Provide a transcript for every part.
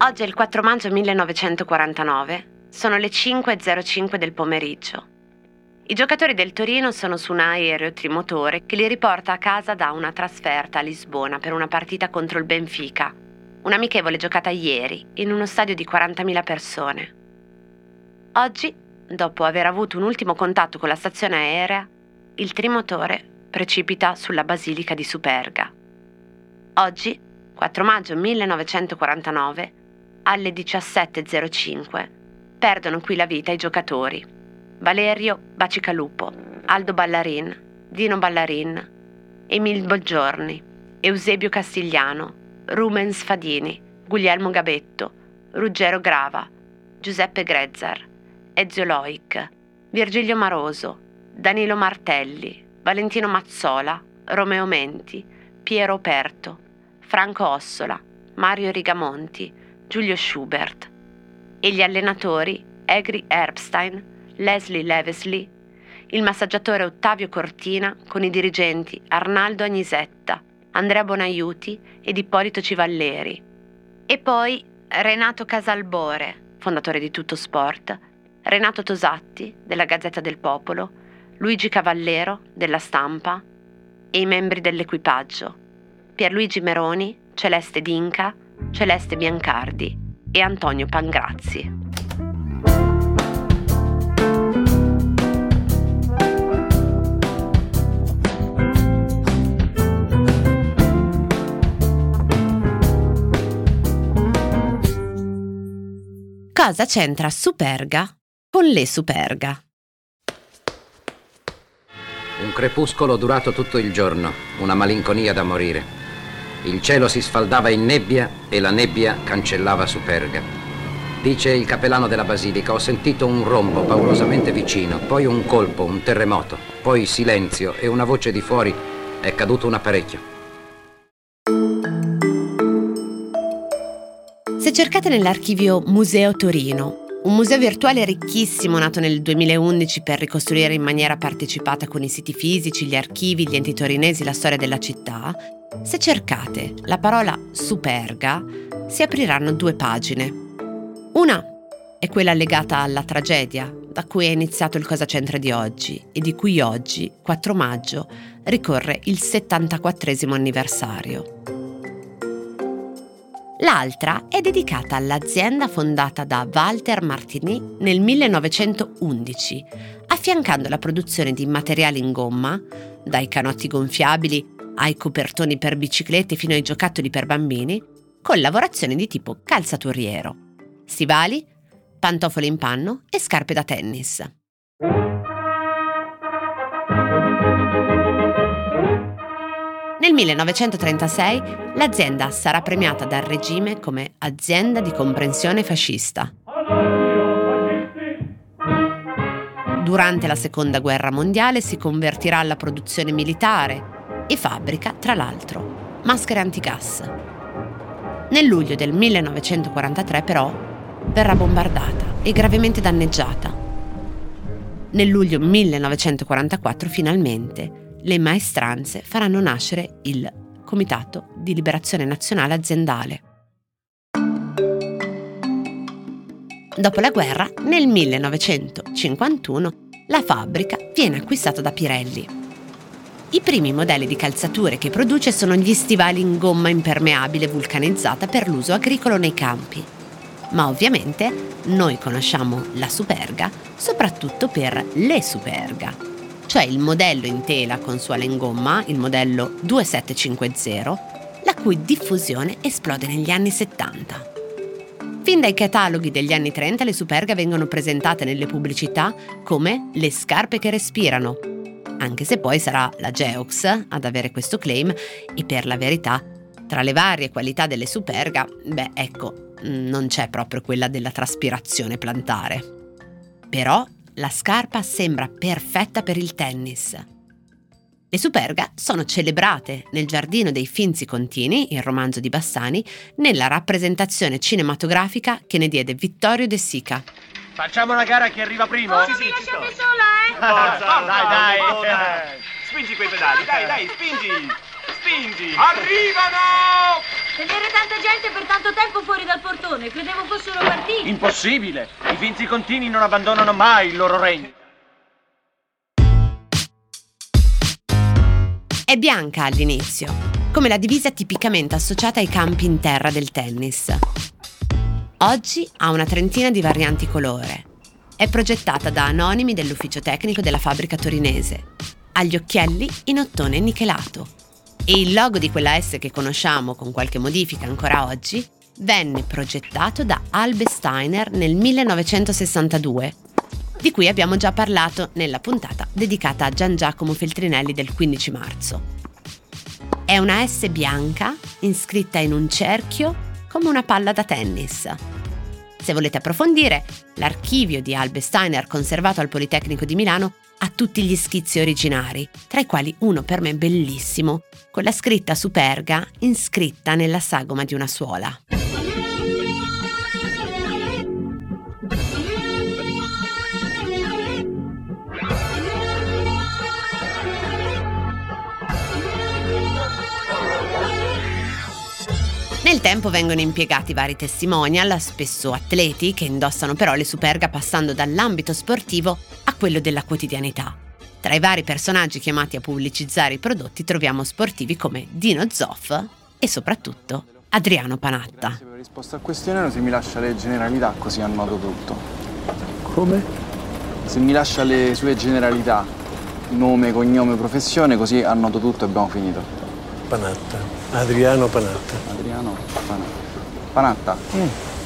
Oggi è il 4 maggio 1949, sono le 5.05 del pomeriggio. I giocatori del Torino sono su un aereo trimotore che li riporta a casa da una trasferta a Lisbona per una partita contro il Benfica, un'amichevole giocata ieri in uno stadio di 40.000 persone. Oggi, dopo aver avuto un ultimo contatto con la stazione aerea, il trimotore precipita sulla basilica di Superga. Oggi, 4 maggio 1949, alle 17.05 perdono qui la vita i giocatori. Valerio Bacicalupo, Aldo Ballarin, Dino Ballarin, Emil Bolgiorni, Eusebio Castigliano, Rumens Fadini, Guglielmo Gabetto, Ruggero Grava, Giuseppe Grezzar, Ezio Loic, Virgilio Maroso, Danilo Martelli, Valentino Mazzola, Romeo Menti, Piero Operto, Franco Ossola, Mario Rigamonti, Giulio Schubert e gli allenatori Egri Erbstein, Leslie Levesley, il massaggiatore Ottavio Cortina con i dirigenti Arnaldo Agnisetta, Andrea Bonaiuti ed Ippolito Civalleri. E poi Renato Casalbore, fondatore di Tutto Sport, Renato Tosatti della Gazzetta del Popolo, Luigi Cavallero della Stampa e i membri dell'equipaggio, Pierluigi Meroni, Celeste Dinca, Celeste Biancardi e Antonio Pangrazzi. Cosa c'entra Superga con le Superga? Un crepuscolo durato tutto il giorno, una malinconia da morire. Il cielo si sfaldava in nebbia e la nebbia cancellava Superga. Dice il capellano della basilica, ho sentito un rombo paurosamente vicino, poi un colpo, un terremoto, poi silenzio e una voce di fuori, è caduto un apparecchio. Se cercate nell'archivio Museo Torino, un museo virtuale ricchissimo nato nel 2011 per ricostruire in maniera partecipata con i siti fisici, gli archivi, gli enti torinesi la storia della città, se cercate la parola Superga, si apriranno due pagine. Una è quella legata alla tragedia, da cui è iniziato il Cosa C'entra di oggi e di cui oggi, 4 maggio, ricorre il 74 anniversario. L'altra è dedicata all'azienda fondata da Walter Martini nel 1911, affiancando la produzione di materiali in gomma, dai canotti gonfiabili ai copertoni per biciclette fino ai giocattoli per bambini, con lavorazioni di tipo calzaturiero, stivali, pantofole in panno e scarpe da tennis. Nel 1936 l'azienda sarà premiata dal regime come azienda di comprensione fascista. Durante la seconda guerra mondiale si convertirà alla produzione militare e fabbrica, tra l'altro, maschere antigas. Nel luglio del 1943 però verrà bombardata e gravemente danneggiata. Nel luglio 1944 finalmente le maestranze faranno nascere il Comitato di Liberazione Nazionale Aziendale. Dopo la guerra, nel 1951, la fabbrica viene acquistata da Pirelli i primi modelli di calzature che produce sono gli stivali in gomma impermeabile vulcanizzata per l'uso agricolo nei campi. Ma ovviamente noi conosciamo la Superga soprattutto per le Superga, cioè il modello in tela con suola in gomma, il modello 2750, la cui diffusione esplode negli anni 70. Fin dai cataloghi degli anni 30 le Superga vengono presentate nelle pubblicità come le scarpe che respirano, anche se poi sarà la Geox ad avere questo claim e per la verità, tra le varie qualità delle Superga, beh ecco, non c'è proprio quella della traspirazione plantare. Però la scarpa sembra perfetta per il tennis. Le Superga sono celebrate nel Giardino dei Finzi Contini, il romanzo di Bassani, nella rappresentazione cinematografica che ne diede Vittorio De Sica. Facciamo una gara chi arriva primo? Oh, sì, sì, ci sto. sola, eh? Forza, dai, dai. dai. Spingi quei pedali, dai, dai, spingi. Spingi. Arrivano! Tenere tanta gente per tanto tempo fuori dal portone, credevo fossero partiti. Impossibile! I finzi contini non abbandonano mai il loro regno. È bianca all'inizio, come la divisa tipicamente associata ai campi in terra del tennis. Oggi ha una trentina di varianti colore. È progettata da anonimi dell'ufficio tecnico della fabbrica torinese. Ha gli occhielli in ottone nichelato. E il logo di quella S che conosciamo con qualche modifica ancora oggi venne progettato da Albe Steiner nel 1962 di cui abbiamo già parlato nella puntata dedicata a Gian Giacomo Feltrinelli del 15 marzo. È una S bianca iscritta in un cerchio come una palla da tennis. Se volete approfondire, l'archivio di Albe Steiner conservato al Politecnico di Milano ha tutti gli schizzi originari, tra i quali uno per me bellissimo, con la scritta superga iscritta nella sagoma di una suola. Nel tempo vengono impiegati vari testimonial, spesso atleti, che indossano però le superga passando dall'ambito sportivo a quello della quotidianità. Tra i vari personaggi chiamati a pubblicizzare i prodotti troviamo sportivi come Dino Zoff e soprattutto Adriano Panatta. Per risposta al questionario se mi lascia le generalità così annoto tutto. Come? Se mi lascia le sue generalità, nome, cognome, professione, così annoto tutto e abbiamo finito. Panatta. Adriano Panatta. Adriano Panatta. Panatta?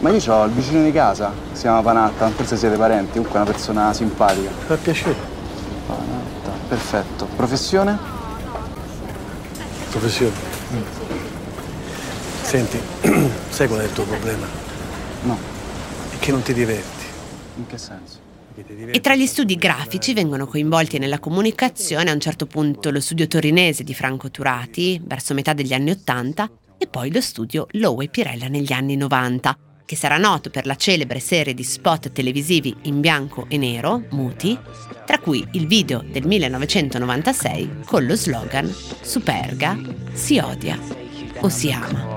Ma io ho il vicino di casa, si chiama Panatta, forse siete parenti, comunque è una persona simpatica. Fa piacere. Panatta, perfetto. Professione? Professione. Senti, sai qual è il tuo problema? No. È che non ti diverti. In che senso? E tra gli studi grafici vengono coinvolti nella comunicazione a un certo punto lo studio torinese di Franco Turati, verso metà degli anni Ottanta, e poi lo studio Lowe Pirella negli anni 90, che sarà noto per la celebre serie di spot televisivi in bianco e nero, muti, tra cui il video del 1996 con lo slogan Superga si odia o si ama.